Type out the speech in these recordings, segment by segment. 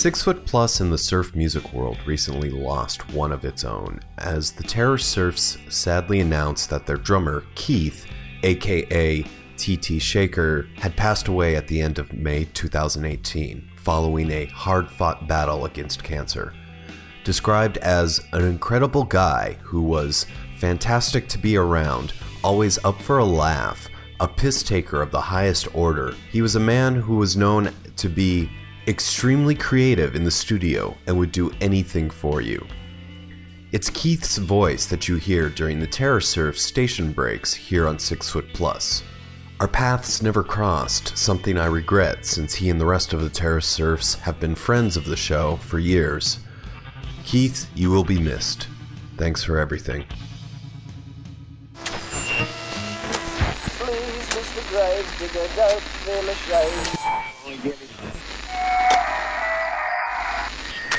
Six Foot Plus in the surf music world recently lost one of its own, as the Terror Surfs sadly announced that their drummer, Keith, aka TT Shaker, had passed away at the end of May 2018, following a hard fought battle against cancer. Described as an incredible guy who was fantastic to be around, always up for a laugh, a piss taker of the highest order, he was a man who was known to be extremely creative in the studio and would do anything for you. It's Keith's voice that you hear during the Terror Surf station breaks here on Six Foot Plus. Our paths never crossed, something I regret since he and the rest of the Terror Surfs have been friends of the show for years. Keith, you will be missed. Thanks for everything. Please, Mr. Gravedigger, don't feel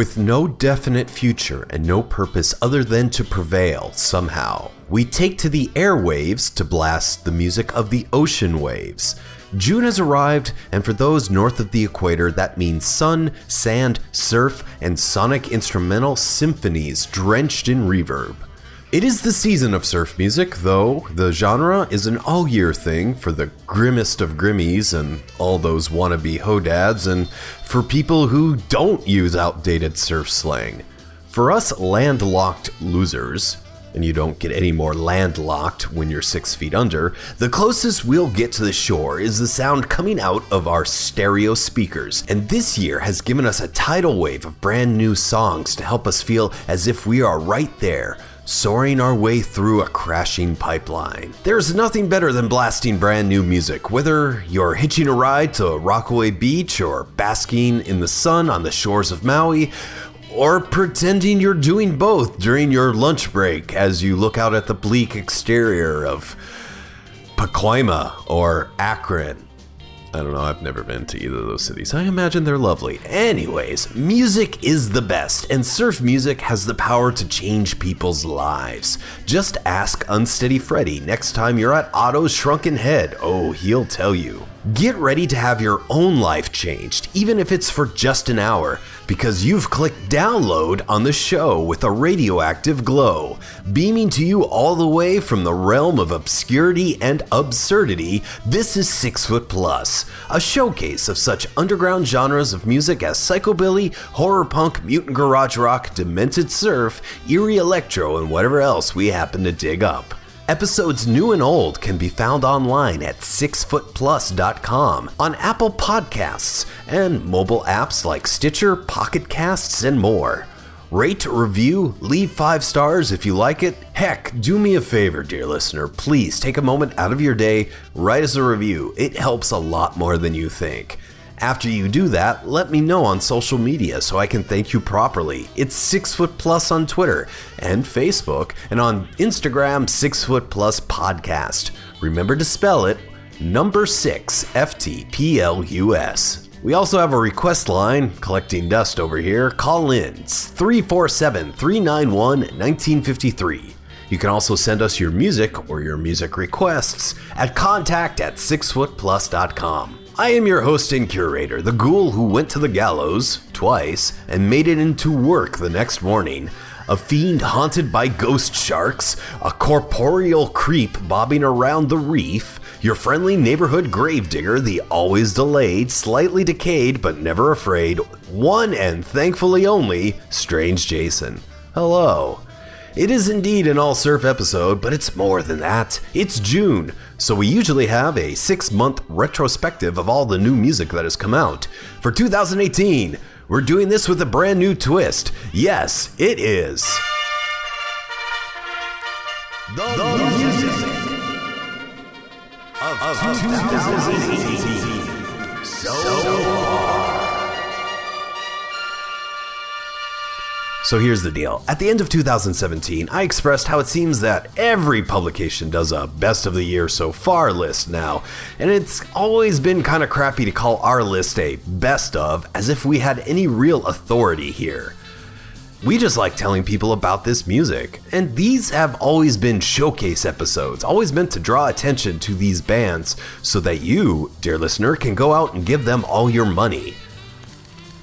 With no definite future and no purpose other than to prevail somehow, we take to the airwaves to blast the music of the ocean waves. June has arrived, and for those north of the equator, that means sun, sand, surf, and sonic instrumental symphonies drenched in reverb. It is the season of surf music, though the genre is an all year thing for the grimmest of grimmies and all those wannabe hodads, and for people who don't use outdated surf slang. For us landlocked losers, and you don't get any more landlocked when you're six feet under, the closest we'll get to the shore is the sound coming out of our stereo speakers. And this year has given us a tidal wave of brand new songs to help us feel as if we are right there. Soaring our way through a crashing pipeline. There's nothing better than blasting brand new music, whether you're hitching a ride to Rockaway Beach or basking in the sun on the shores of Maui, or pretending you're doing both during your lunch break as you look out at the bleak exterior of Pacoima or Akron. I don't know, I've never been to either of those cities. I imagine they're lovely. Anyways, music is the best, and surf music has the power to change people's lives. Just ask Unsteady Freddy next time you're at Otto's Shrunken Head. Oh, he'll tell you. Get ready to have your own life changed, even if it's for just an hour, because you've clicked download on the show with a radioactive glow, beaming to you all the way from the realm of obscurity and absurdity. This is Six Foot Plus, a showcase of such underground genres of music as psychobilly, horror punk, mutant garage rock, demented surf, eerie electro, and whatever else we happen to dig up. Episodes new and old can be found online at sixfootplus.com, on Apple Podcasts, and mobile apps like Stitcher, Pocket Casts, and more. Rate, review, leave five stars if you like it. Heck, do me a favor, dear listener. Please take a moment out of your day, write us a review. It helps a lot more than you think. After you do that, let me know on social media so I can thank you properly. It's Six Foot Plus on Twitter and Facebook, and on Instagram, Six Foot Plus Podcast. Remember to spell it number six F T P L U S. We also have a request line collecting dust over here. Call in it's 347 391 1953. You can also send us your music or your music requests at contact at sixfootplus.com. I am your host and curator, the ghoul who went to the gallows twice and made it into work the next morning. A fiend haunted by ghost sharks, a corporeal creep bobbing around the reef, your friendly neighborhood gravedigger, the always delayed, slightly decayed, but never afraid, one and thankfully only, Strange Jason. Hello. It is indeed an all surf episode, but it's more than that. It's June, so we usually have a six month retrospective of all the new music that has come out. For 2018, we're doing this with a brand new twist. Yes, it is. The, music of, 2018 so far. So here's the deal. At the end of 2017, I expressed how it seems that every publication does a best of the year so far list now, and it's always been kind of crappy to call our list a best of as if we had any real authority here. We just like telling people about this music, and these have always been showcase episodes, always meant to draw attention to these bands so that you, dear listener, can go out and give them all your money.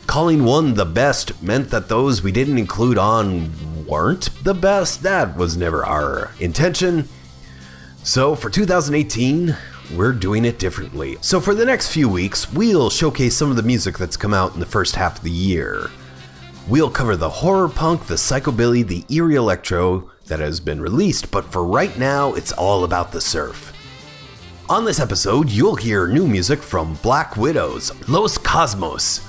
Calling one the best meant that those we didn't include on weren't the best. That was never our intention. So for 2018, we're doing it differently. So for the next few weeks, we'll showcase some of the music that's come out in the first half of the year. We'll cover the horror punk, the psychobilly, the eerie electro that has been released, but for right now, it's all about the surf. On this episode, you'll hear new music from Black Widows, Los Cosmos,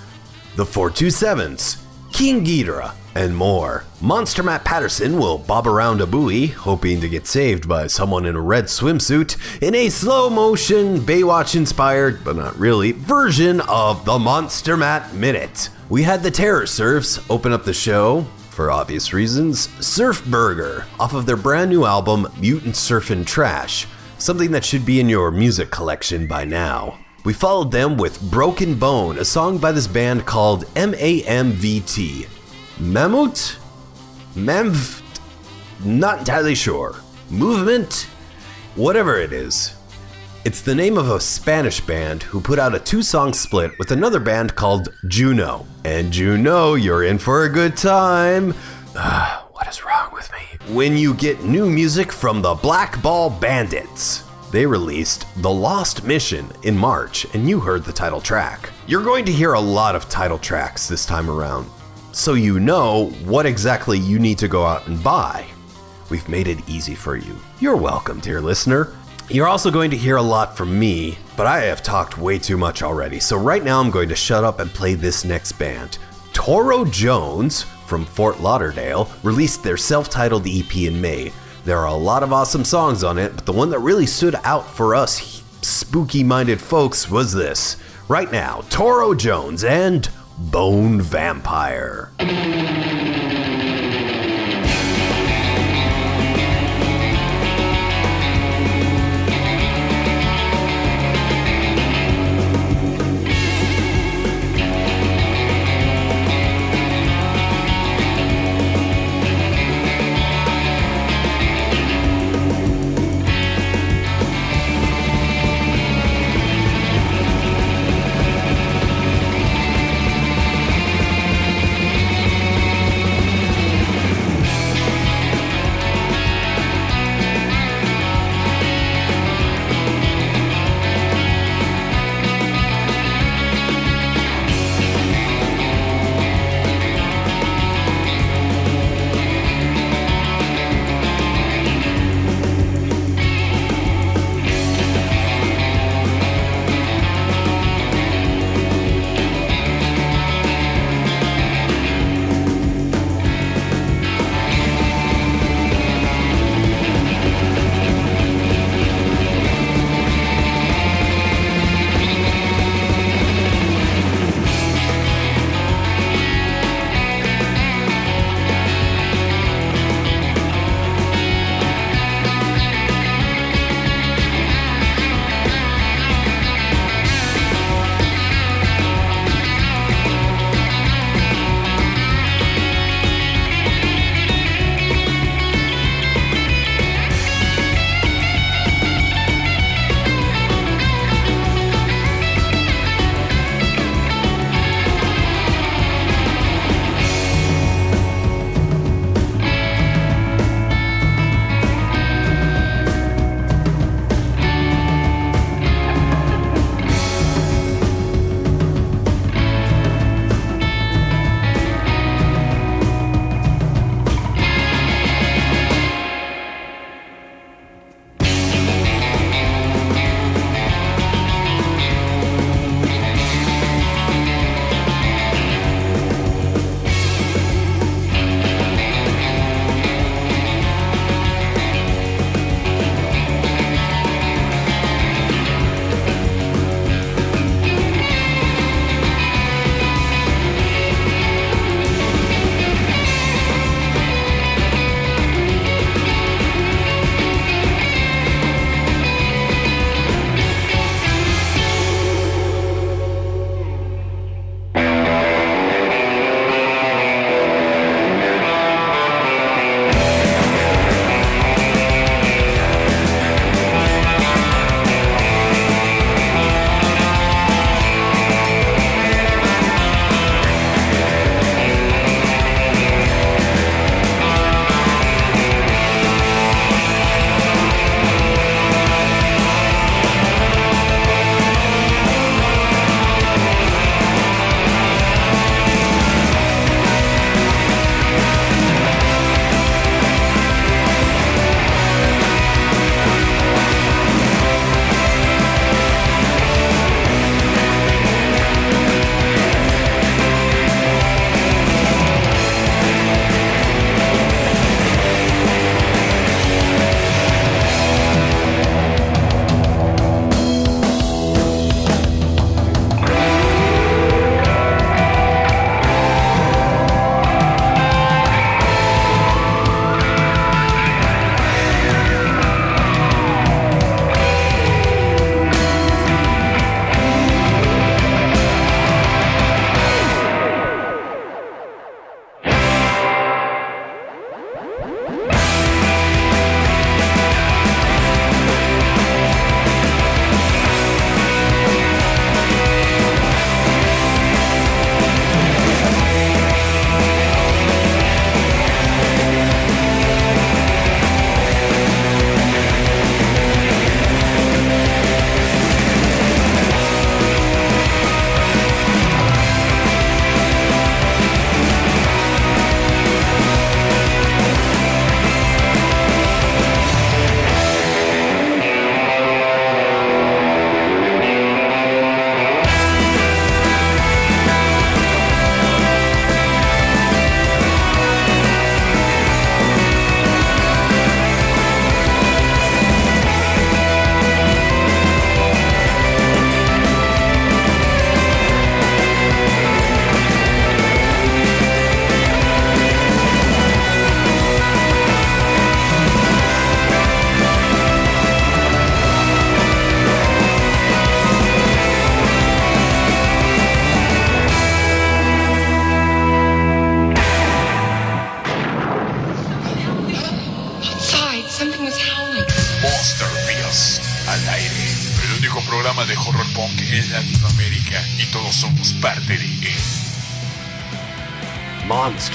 the 427s, King Ghidorah, and more. Monster Matt Patterson will bob around a buoy, hoping to get saved by someone in a red swimsuit, in a slow motion, Baywatch inspired, but not really, version of the Monster Matt Minute. We had the Terror Surfs open up the show, for obvious reasons, Surf Burger, off of their brand new album Mutant Surfin' Trash, something that should be in your music collection by now. We followed them with Broken Bone, a song by this band called MAMVT. Mammoth? Memv? Not entirely sure. Movement? Whatever it is. It's the name of a Spanish band who put out a two song split with another band called Juno. And Juno, you're in for a good time. Ah, what is wrong with me? When you get new music from the Black Ball Bandits. They released The Lost Mission in March, and you heard the title track. You're going to hear a lot of title tracks this time around, so you know what exactly you need to go out and buy. We've made it easy for you. You're welcome, dear listener. You're also going to hear a lot from me, but I have talked way too much already, so right now I'm going to shut up and play this next band. Toro Jones from Fort Lauderdale released their self titled EP in May. There are a lot of awesome songs on it, but the one that really stood out for us spooky minded folks was this. Right now, Toro Jones and Bone Vampire.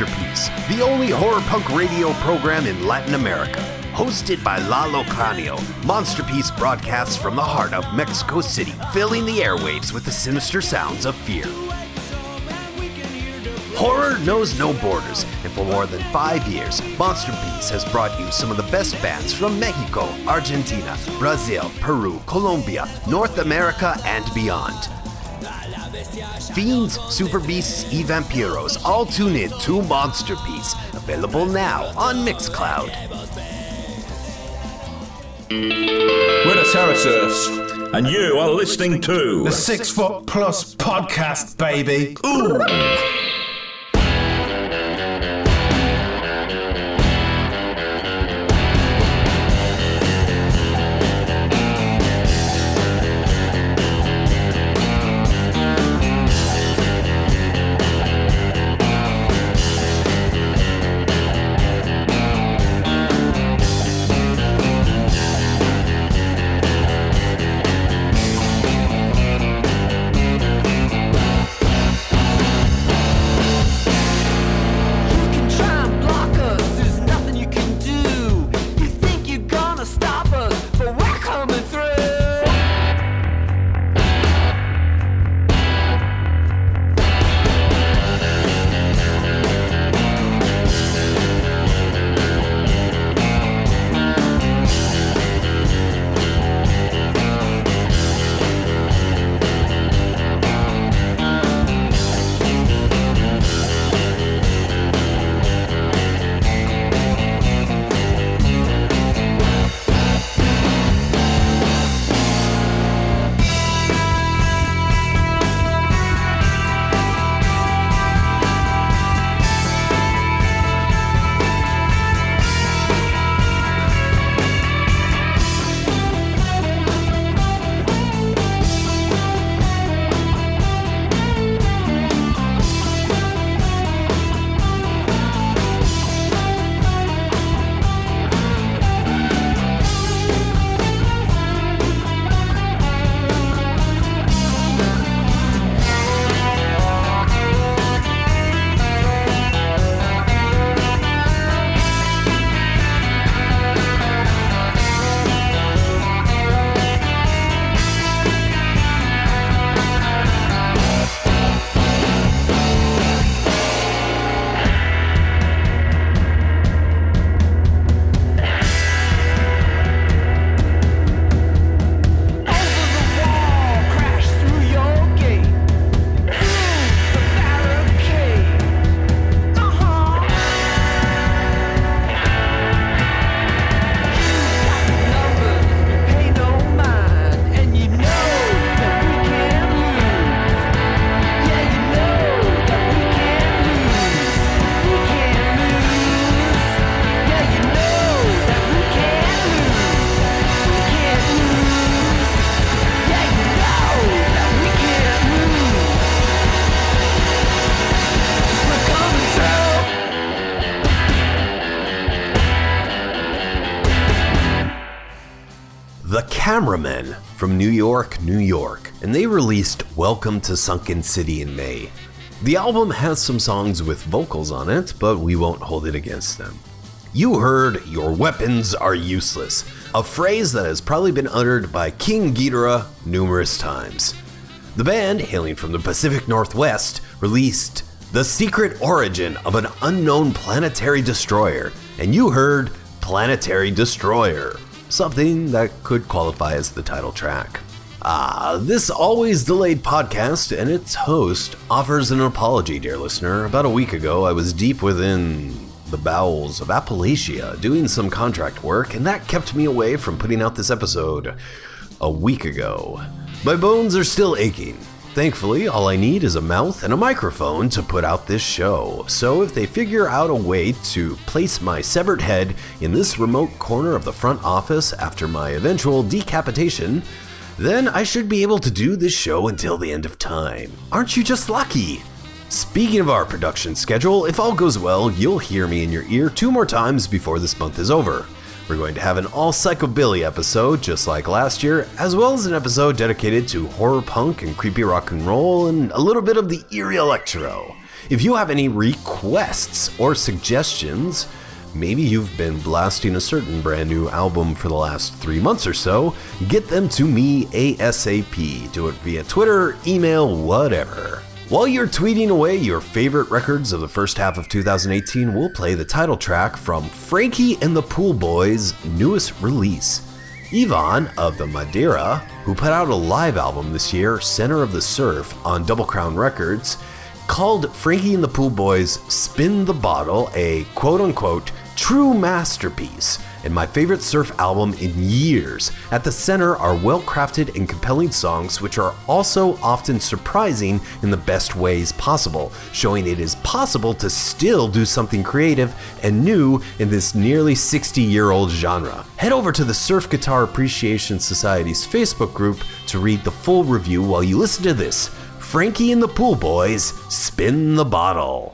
Monster Piece, the only horror punk radio program in Latin America. Hosted by Lalo Cranio, Monster Piece broadcasts from the heart of Mexico City, filling the airwaves with the sinister sounds of fear. Horror knows no borders, and for more than five years, Monster Piece has brought you some of the best bands from Mexico, Argentina, Brazil, Peru, Colombia, North America, and beyond. Fiends, Super Beasts, y Vampiros all tune in to Monster Piece, available now on Mixcloud. We're the Terror and you are listening to The Six Foot Plus podcast, baby. Ooh. Cameramen from New York, New York, and they released Welcome to Sunken City in May. The album has some songs with vocals on it, but we won't hold it against them. You heard Your Weapons Are Useless, a phrase that has probably been uttered by King Ghidorah numerous times. The band, hailing from the Pacific Northwest, released The Secret Origin of an Unknown Planetary Destroyer, and you heard Planetary Destroyer, something that could qualify as the title track. Ah, this always delayed podcast and its host offers an apology, dear listener. About a week ago, I was deep within the bowels of Appalachia doing some contract work, and that kept me away from putting out this episode a week ago. My bones are still aching. Thankfully, all I need is a mouth and a microphone to put out this show. So, if they figure out a way to place my severed head in this remote corner of the front office after my eventual decapitation, then I should be able to do this show until the end of time. Aren't you just lucky? Speaking of our production schedule, if all goes well, you'll hear me in your ear two more times before this month is over. We're going to have an all psychobilly episode, just like last year, as well as an episode dedicated to horror punk and creepy rock and roll, and a little bit of the eerie electro. If you have any requests or suggestions, maybe you've been blasting a certain brand new album for the last three months or so, get them to me ASAP. Do it via Twitter, email, whatever. While you're tweeting away your favorite records of the first half of 2018, we'll play the title track from Frankie and the Pool Boys' newest release. Yvonne of the Madeira, who put out a live album this year, Center of the Surf, on Double Crown Records, called Frankie and the Pool Boys Spin the Bottle a quote unquote true masterpiece and my favorite surf album in years. At the center are well crafted and compelling songs, which are also often surprising in the best ways possible, showing it is possible to still do something creative and new in this nearly 60 year old genre. Head over to the Surf Guitar Appreciation Society's Facebook group to read the full review while you listen to this. Frankie and the Pool Boys spin the bottle.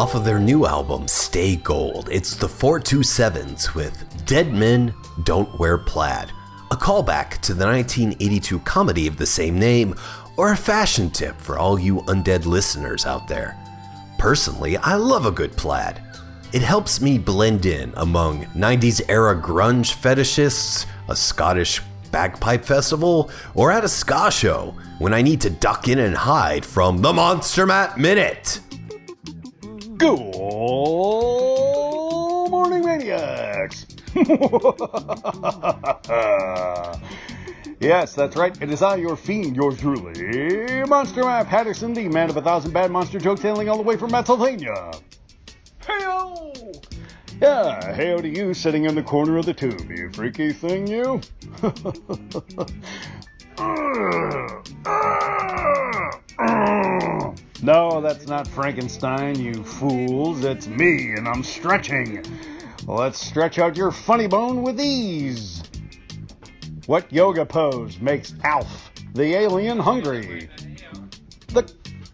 Off of their new album, Stay Gold. It's the 427s with Dead Men Don't Wear Plaid, a callback to the 1982 comedy of the same name, or a fashion tip for all you undead listeners out there. Personally, I love a good plaid. It helps me blend in among 90s era grunge fetishists, a Scottish bagpipe festival, or at a ska show when I need to duck in and hide from the Monster Matt Minute. Good morning, maniacs! yes, that's right. It is I, your fiend, yours truly, Monster Matt Patterson, the man of a thousand bad monster jokes, hailing all the way from Pennsylvania. Heyo! Yeah, heyo to you sitting in the corner of the tube, you freaky thing, you. Uh, uh, uh, No, that's not Frankenstein, you fools. It's me, and I'm stretching. Let's stretch out your funny bone with ease. What yoga pose makes Alf, the alien, hungry? The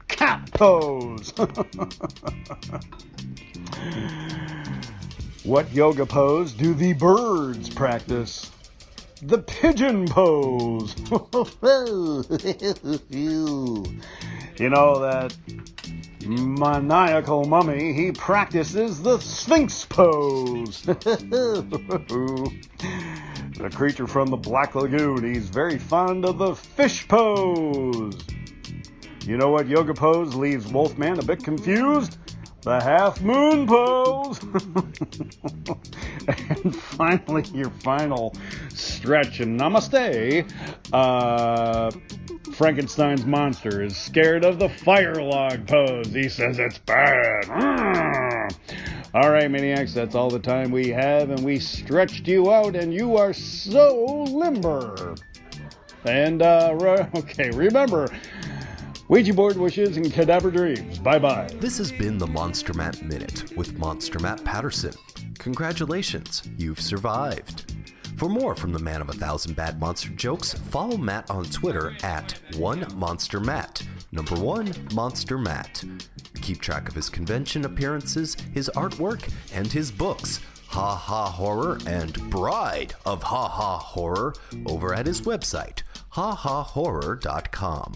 cat pose. what yoga pose do the birds practice? The pigeon pose. you know that maniacal mummy, he practices the Sphinx pose. the creature from the Black Lagoon, he's very fond of the fish pose. You know what yoga pose leaves Wolfman a bit confused? The half moon pose. and finally, your final stretch and namaste. Uh, Frankenstein's monster is scared of the fire log pose. He says it's bad. Mm. All right, maniacs, that's all the time we have, and we stretched you out, and you are so limber. And, uh, re- okay, remember, Ouija board wishes and cadaver dreams. Bye bye. This has been the Monster Matt Minute with Monster Matt Patterson. Congratulations, you've survived. For more from the man of a thousand bad monster jokes, follow Matt on Twitter at one monster Matt. Number one monster Matt. Keep track of his convention appearances, his artwork, and his books. Ha Ha Horror and Bride of Ha Ha Horror over at his website, hahahorror.com.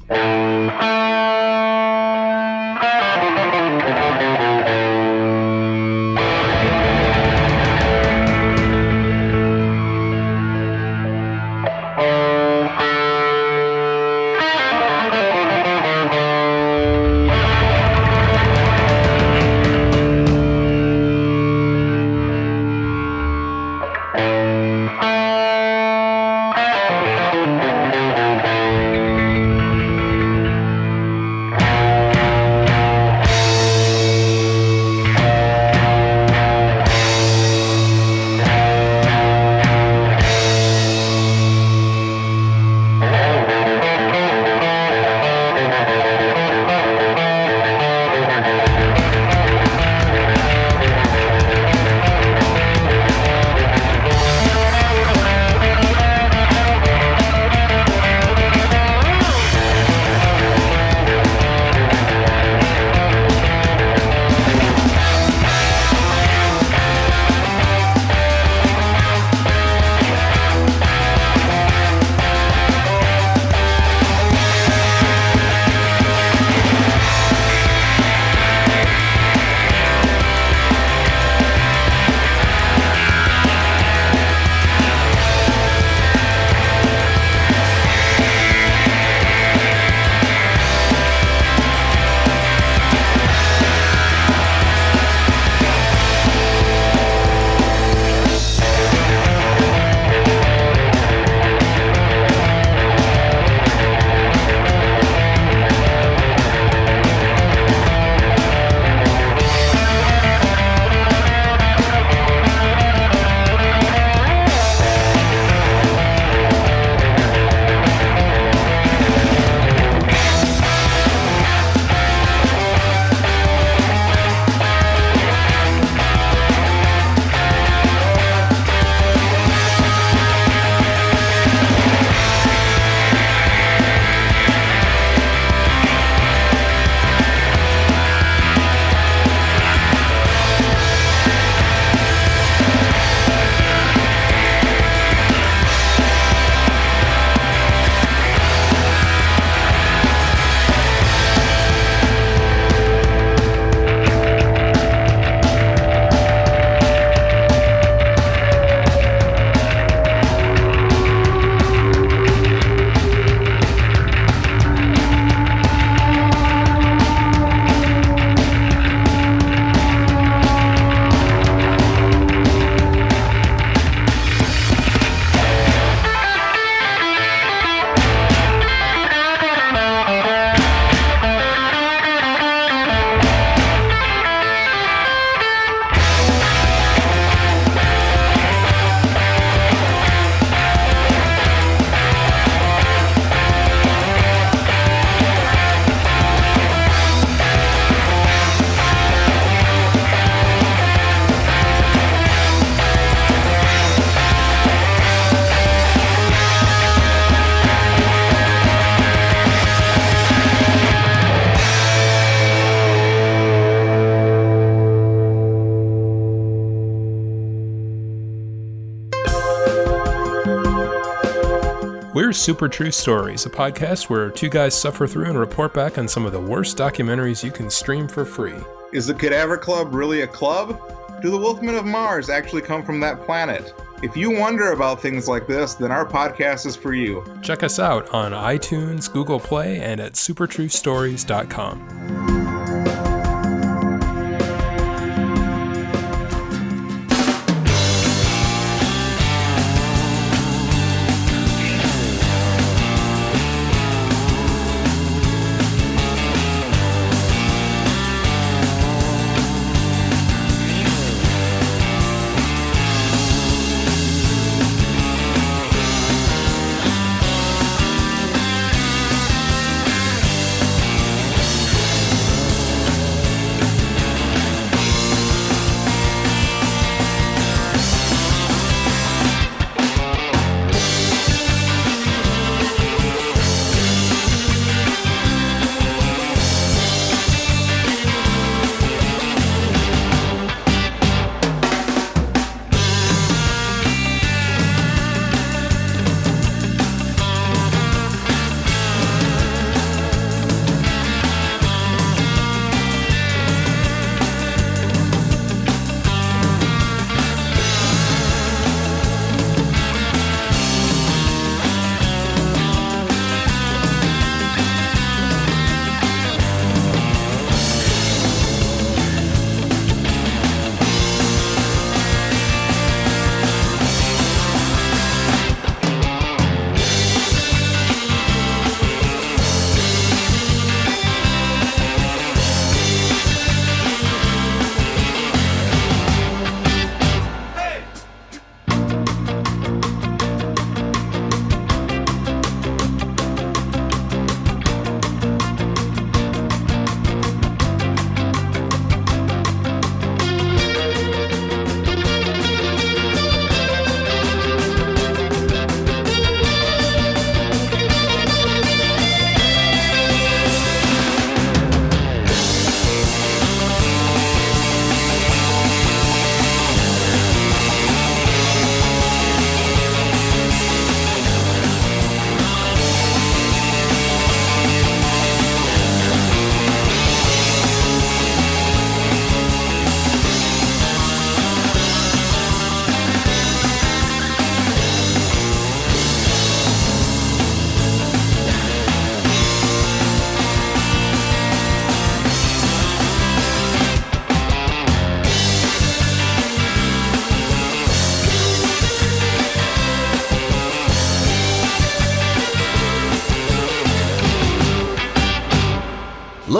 Super True Stories, a podcast where two guys suffer through and report back on some of the worst documentaries you can stream for free. Is the Cadaver Club really a club? Do the Wolfmen of Mars actually come from that planet? If you wonder about things like this, then our podcast is for you. Check us out on iTunes, Google Play, and at supertruestories.com.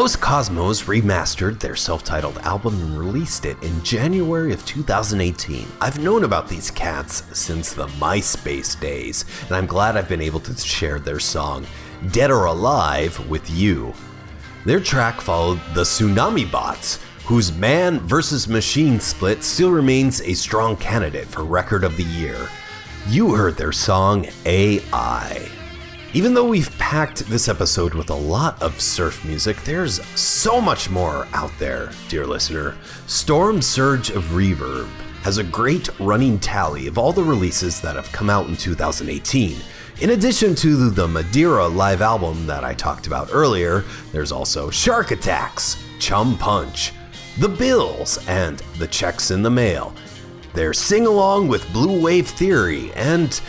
Los Cosmos remastered their self titled album and released it in January of 2018. I've known about these cats since the MySpace days, and I'm glad I've been able to share their song, Dead or Alive, with you. Their track followed the Tsunami Bots, whose man versus machine split still remains a strong candidate for Record of the Year. You heard their song AI. Even though we've packed this episode with a lot of surf music, there's so much more out there, dear listener. Storm Surge of Reverb has a great running tally of all the releases that have come out in 2018. In addition to the Madeira live album that I talked about earlier, there's also Shark Attacks, Chum Punch, The Bills, and The Checks in the Mail. Their sing along with Blue Wave Theory, and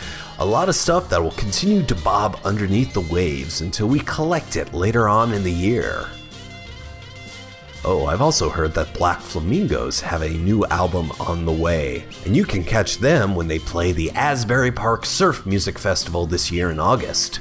a lot of stuff that will continue to bob underneath the waves until we collect it later on in the year. Oh, I've also heard that Black Flamingos have a new album on the way, and you can catch them when they play the Asbury Park Surf Music Festival this year in August.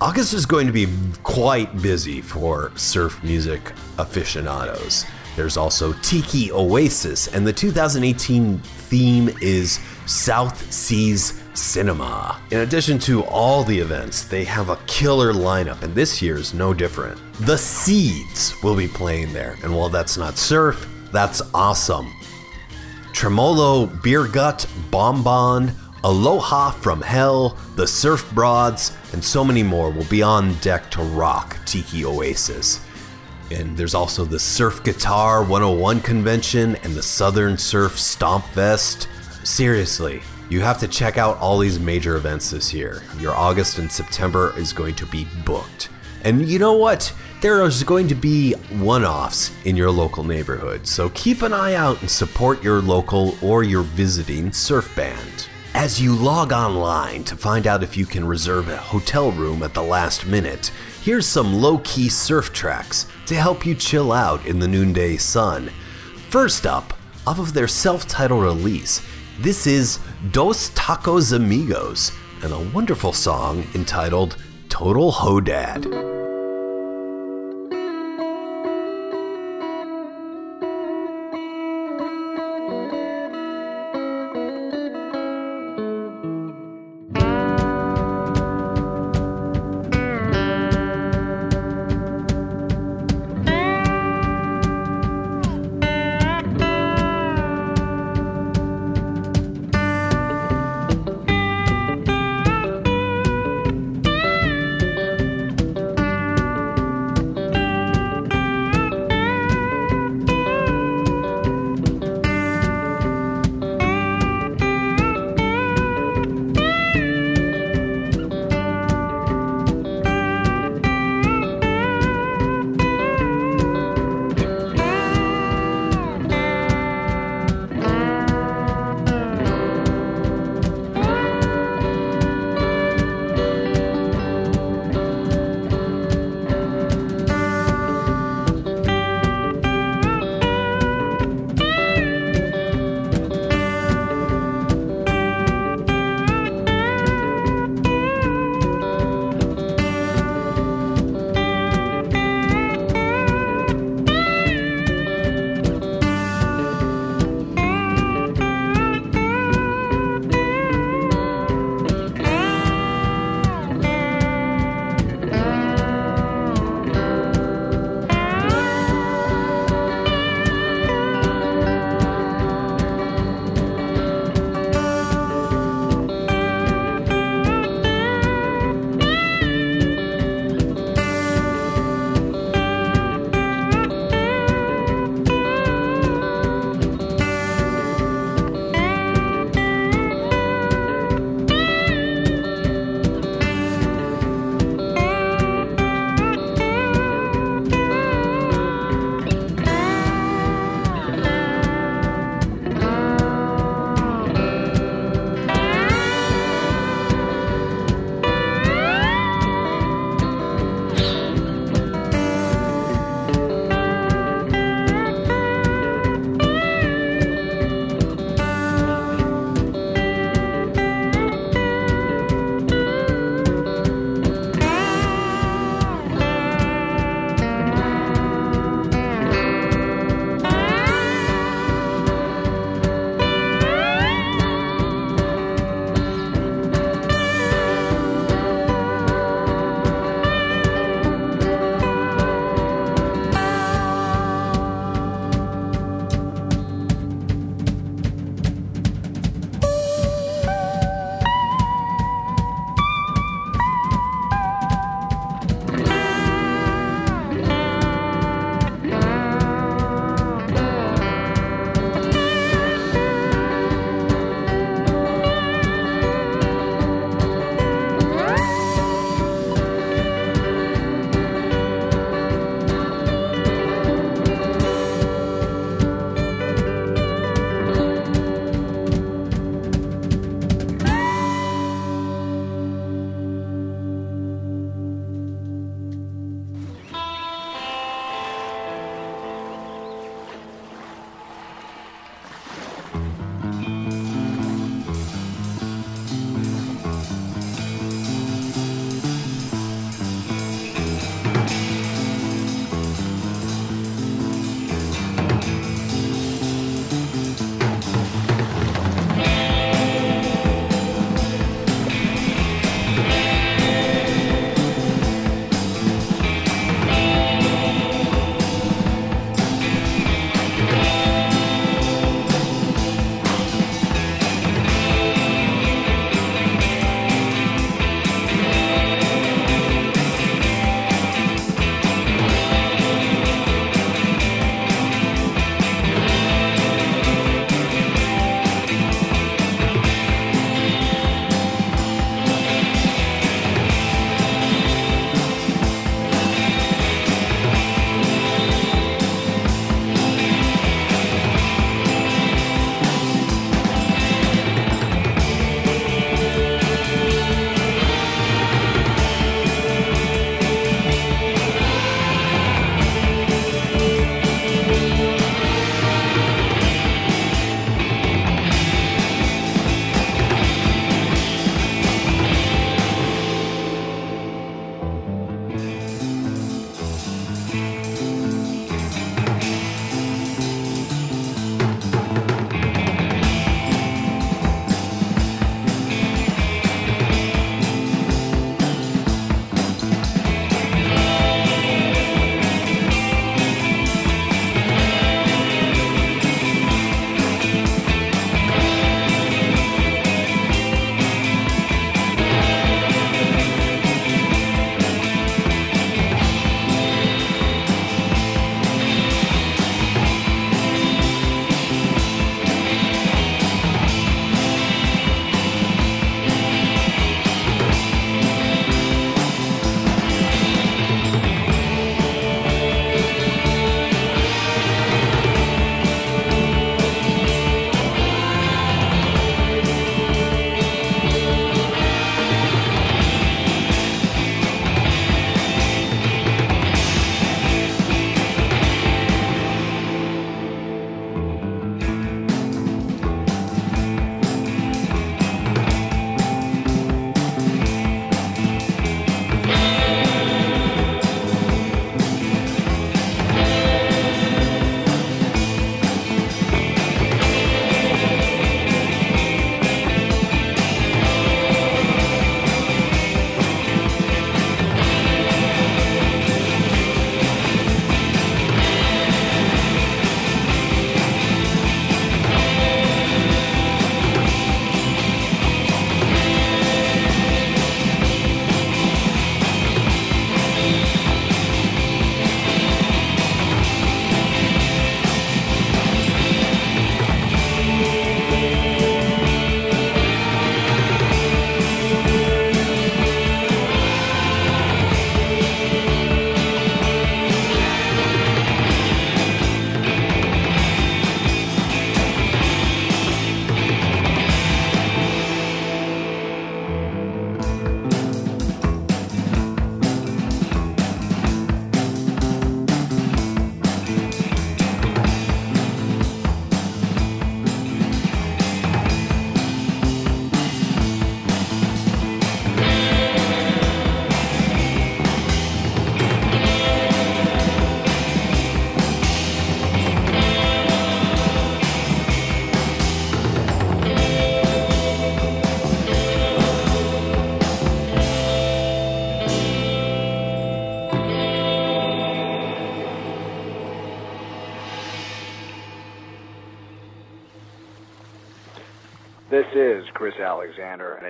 August is going to be quite busy for surf music aficionados. There's also Tiki Oasis, and the 2018 theme is South Seas Cinema. In addition to all the events, they have a killer lineup, and this year's no different. The Seeds will be playing there, and while that's not surf, that's awesome. Tremolo, Beer Gut, Bonbon, Aloha from Hell, the Surf Broads, and so many more will be on deck to rock Tiki Oasis. And there's also the Surf Guitar 101 convention and the Southern Surf Stomp Fest. Seriously, You have to check out all these major events this year. Your August and September is going to be booked. And you know what? There is going to be one offs in your local neighborhood, so keep an eye out and support your local or your visiting surf band. As you log online to find out if you can reserve a hotel room at the last minute, here's some low key surf tracks to help you chill out in the noonday sun. First up, off of their self titled release, this is Dos Tacos Amigos and a wonderful song entitled Total Hodad.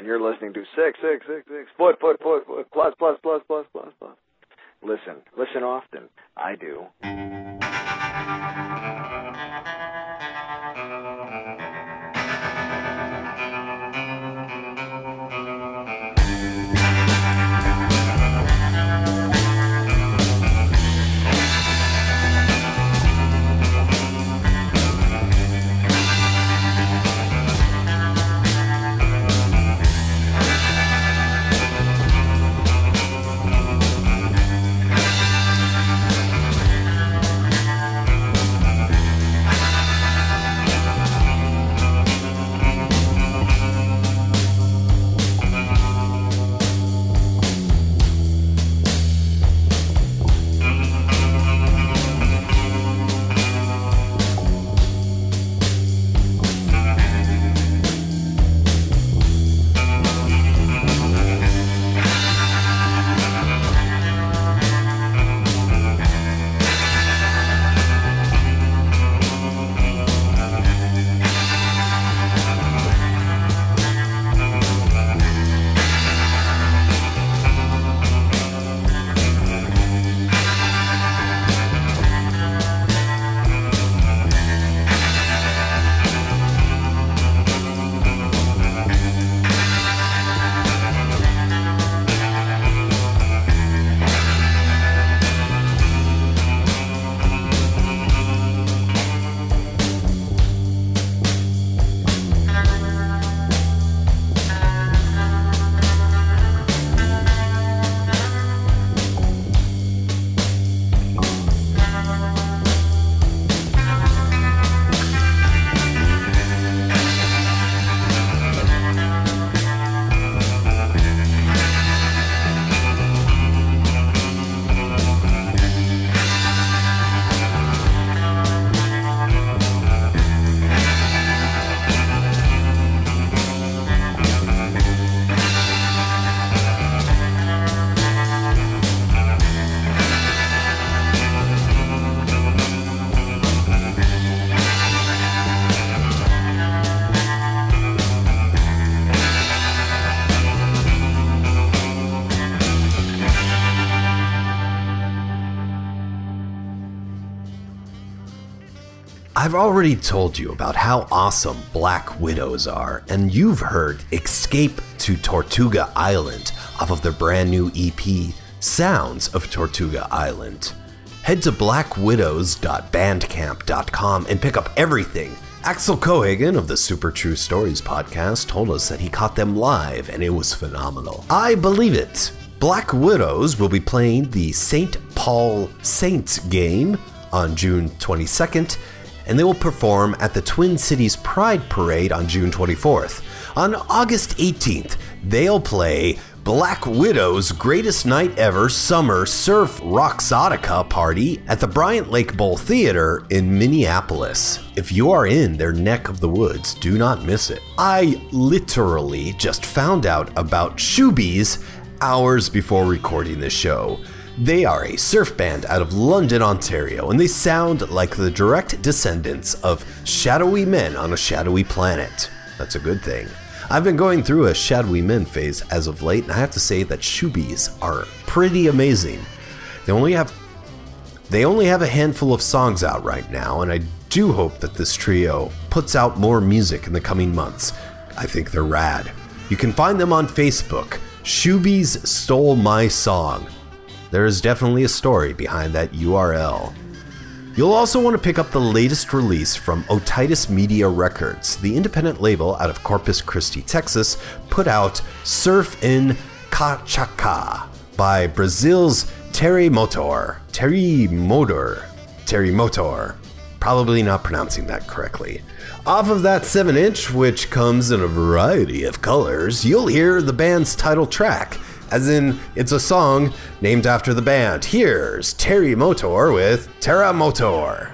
And you're listening to six, six, six, six, foot, foot, foot, foot, plus, plus, plus, plus, plus, plus. Listen, listen often. I do. I've already told you about how awesome Black Widows are, and you've heard Escape to Tortuga Island off of their brand new EP, Sounds of Tortuga Island. Head to blackwidows.bandcamp.com and pick up everything. Axel Cohagen of the Super True Stories podcast told us that he caught them live and it was phenomenal. I believe it. Black Widows will be playing the St. Paul Saints game on June 22nd, and they will perform at the Twin Cities Pride Parade on June 24th. On August 18th, they'll play Black Widow's Greatest Night Ever Summer Surf Roxotica Party at the Bryant Lake Bowl Theater in Minneapolis. If you are in their neck of the woods, do not miss it. I literally just found out about Shoebies hours before recording this show. They are a surf band out of London, Ontario, and they sound like the direct descendants of shadowy men on a shadowy planet. That's a good thing. I've been going through a shadowy men phase as of late, and I have to say that Shoebies are pretty amazing. They only have they only have a handful of songs out right now, and I do hope that this trio puts out more music in the coming months. I think they're rad. You can find them on Facebook. Shoebies stole my song. There is definitely a story behind that URL. You'll also want to pick up the latest release from Otitis Media Records. The independent label out of Corpus Christi, Texas, put out Surf in Cachaca by Brazil's Terry Motor. Terry Motor. Terry Motor. Probably not pronouncing that correctly. Off of that 7 inch, which comes in a variety of colors, you'll hear the band's title track as in it's a song named after the band. Here's Terry Motor with Terra Motor.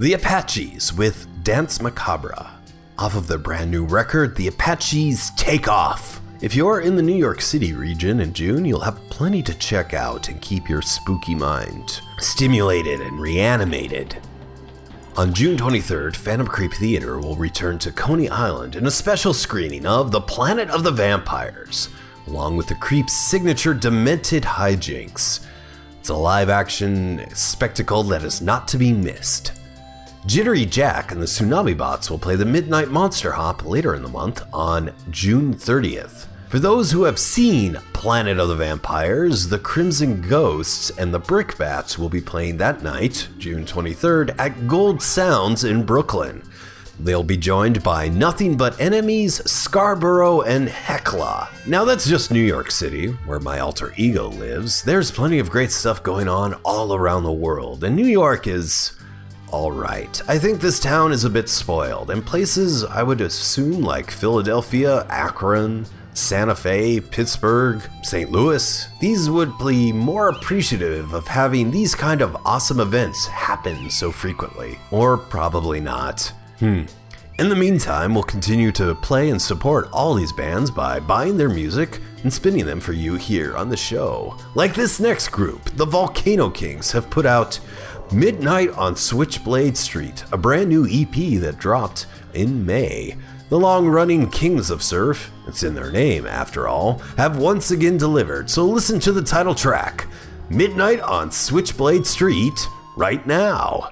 The Apaches with Dance Macabre. Off of their brand new record, The Apaches Take Off. If you're in the New York City region in June, you'll have plenty to check out and keep your spooky mind stimulated and reanimated. On June 23rd, Phantom Creep Theater will return to Coney Island in a special screening of The Planet of the Vampires, along with the Creep's signature demented hijinks. It's a live action spectacle that is not to be missed. Jittery Jack and the Tsunami Bots will play the Midnight Monster Hop later in the month on June 30th. For those who have seen Planet of the Vampires, the Crimson Ghosts and the Brickbats will be playing that night, June 23rd, at Gold Sounds in Brooklyn. They'll be joined by nothing but enemies, Scarborough, and Hecla. Now, that's just New York City, where my alter ego lives. There's plenty of great stuff going on all around the world, and New York is. Alright, I think this town is a bit spoiled, and places I would assume like Philadelphia, Akron, Santa Fe, Pittsburgh, St. Louis, these would be more appreciative of having these kind of awesome events happen so frequently. Or probably not. Hmm. In the meantime, we'll continue to play and support all these bands by buying their music and spinning them for you here on the show. Like this next group, the Volcano Kings have put out Midnight on Switchblade Street, a brand new EP that dropped in May. The long running Kings of Surf, it's in their name after all, have once again delivered, so listen to the title track Midnight on Switchblade Street right now.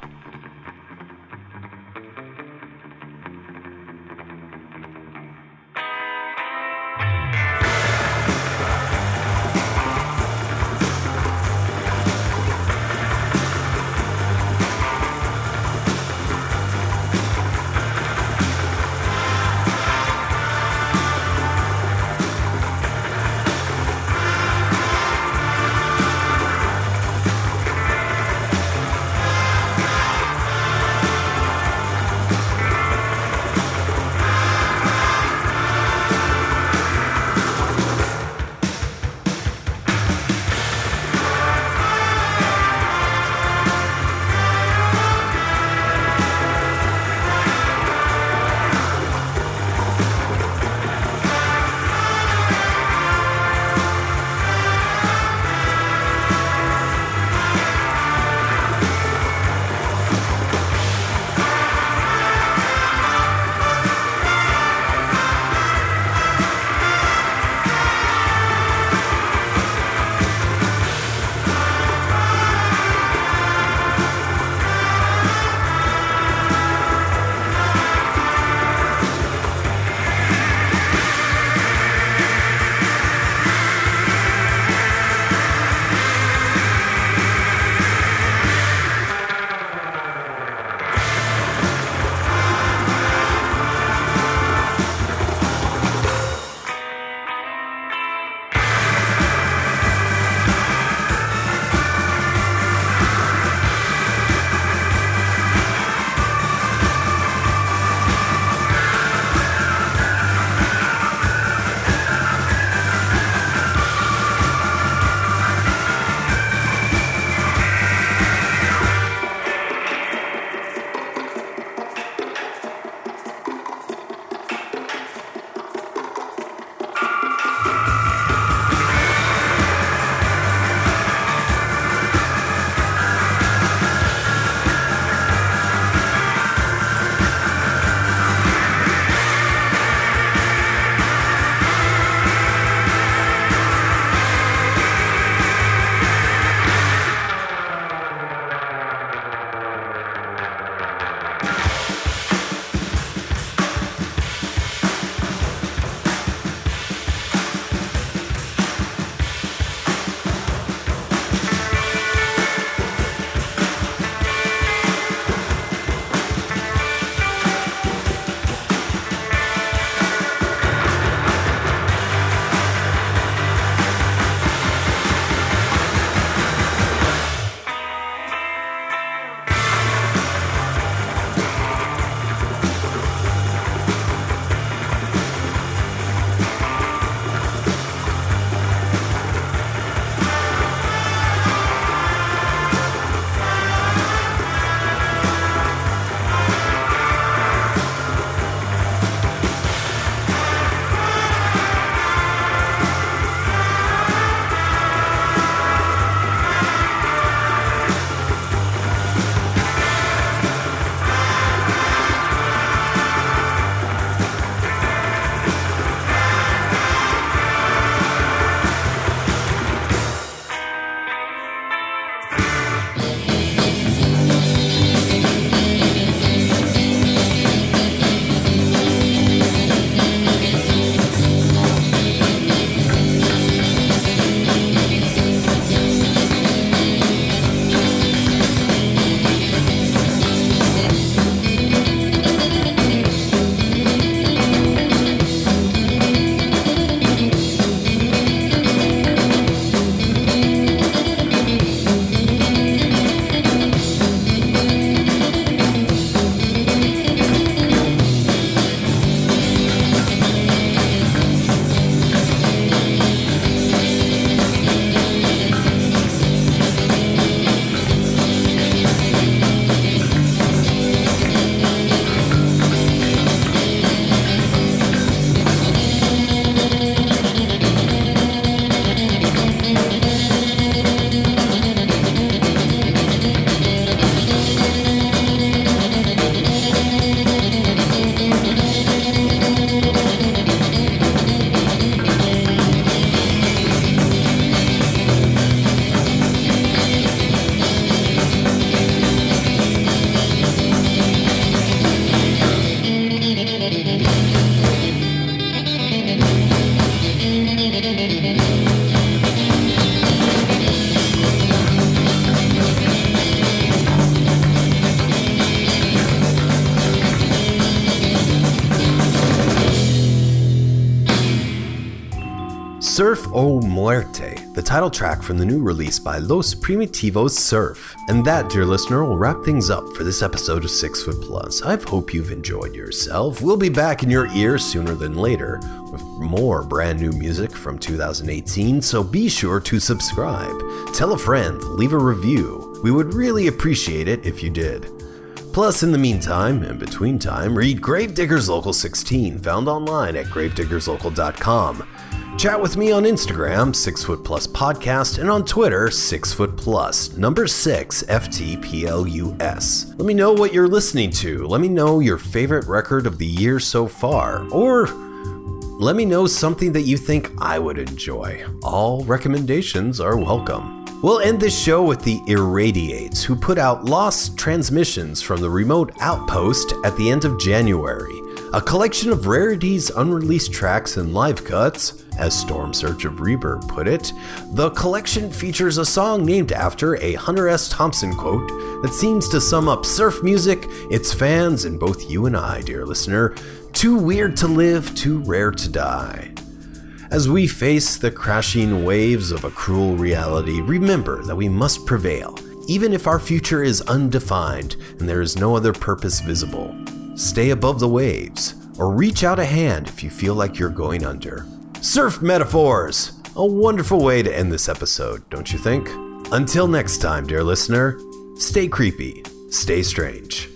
Muerte, the title track from the new release by Los Primitivos Surf. And that, dear listener, will wrap things up for this episode of Six Foot Plus. I hope you've enjoyed yourself. We'll be back in your ears sooner than later with more brand new music from 2018, so be sure to subscribe. Tell a friend, leave a review. We would really appreciate it if you did. Plus, in the meantime, and between time, read Gravediggers Local 16, found online at gravediggerslocal.com. Chat with me on Instagram, 6 Foot Plus Podcast, and on Twitter, 6 Foot Plus, number 6 FTPLUS. Let me know what you're listening to. Let me know your favorite record of the year so far. Or let me know something that you think I would enjoy. All recommendations are welcome. We'll end this show with the Irradiates, who put out Lost Transmissions from the Remote Outpost at the end of January, a collection of rarities, unreleased tracks, and live cuts. As Storm Search of Reber put it, the collection features a song named after a Hunter S. Thompson quote that seems to sum up surf music, its fans, and both you and I, dear listener. Too weird to live, too rare to die. As we face the crashing waves of a cruel reality, remember that we must prevail, even if our future is undefined and there is no other purpose visible. Stay above the waves, or reach out a hand if you feel like you're going under. Surf metaphors! A wonderful way to end this episode, don't you think? Until next time, dear listener, stay creepy, stay strange.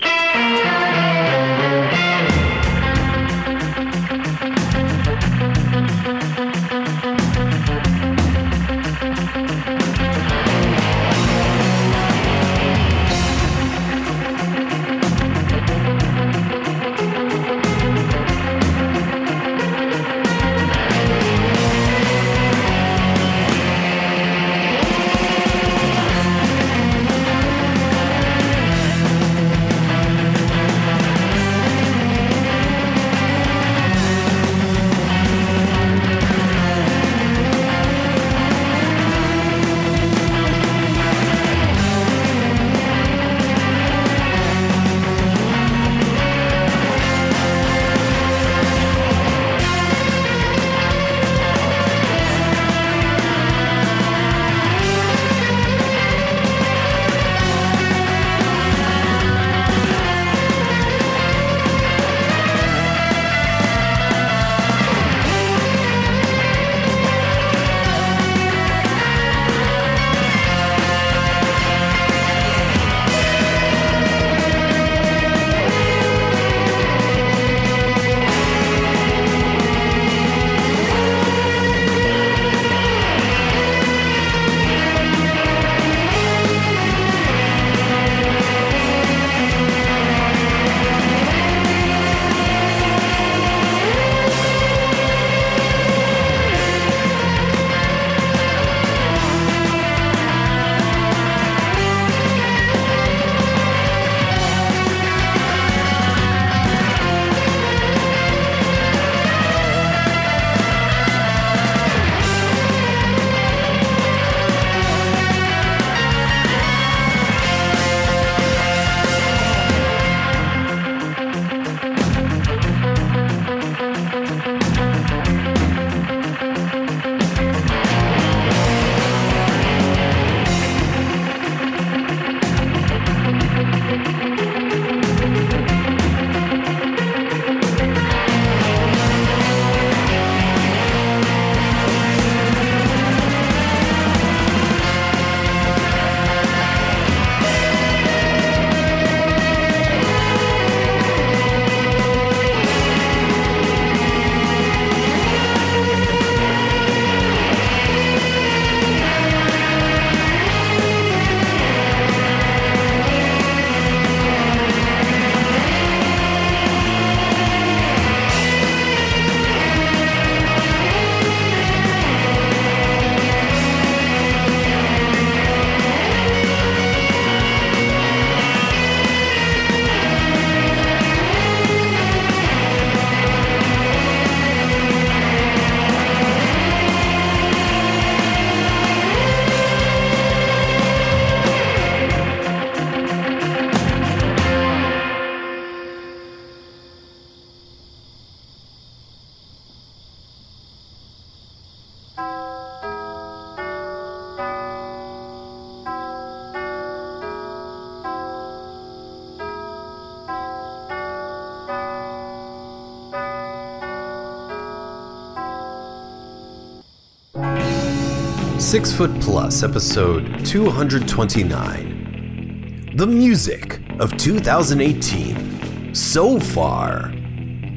Six Foot Plus, episode 229. The music of 2018. So far.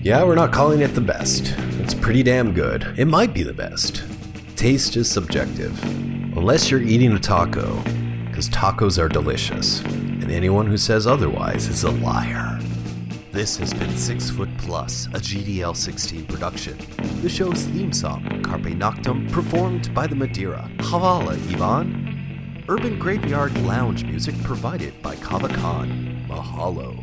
Yeah, we're not calling it the best. It's pretty damn good. It might be the best. Taste is subjective. Unless you're eating a taco, because tacos are delicious. And anyone who says otherwise is a liar. This has been Six Foot Plus, a GDL 16 production. The show's theme song, Carpe Noctem, performed by the Madeira. Havala, Ivan. Urban Graveyard Lounge music provided by Kava Khan. Mahalo.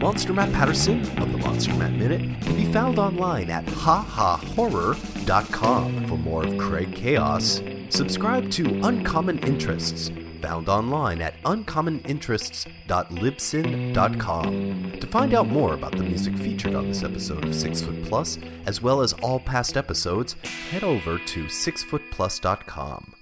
Monster Matt Patterson of the Monster Matt Minute can be found online at hahahorror.com for more of Craig Chaos. Subscribe to Uncommon Interests, found online at uncommoninterests.libsyn.com. To find out more about the music featured on this episode of Six Foot Plus, as well as all past episodes, head over to sixfootplus.com.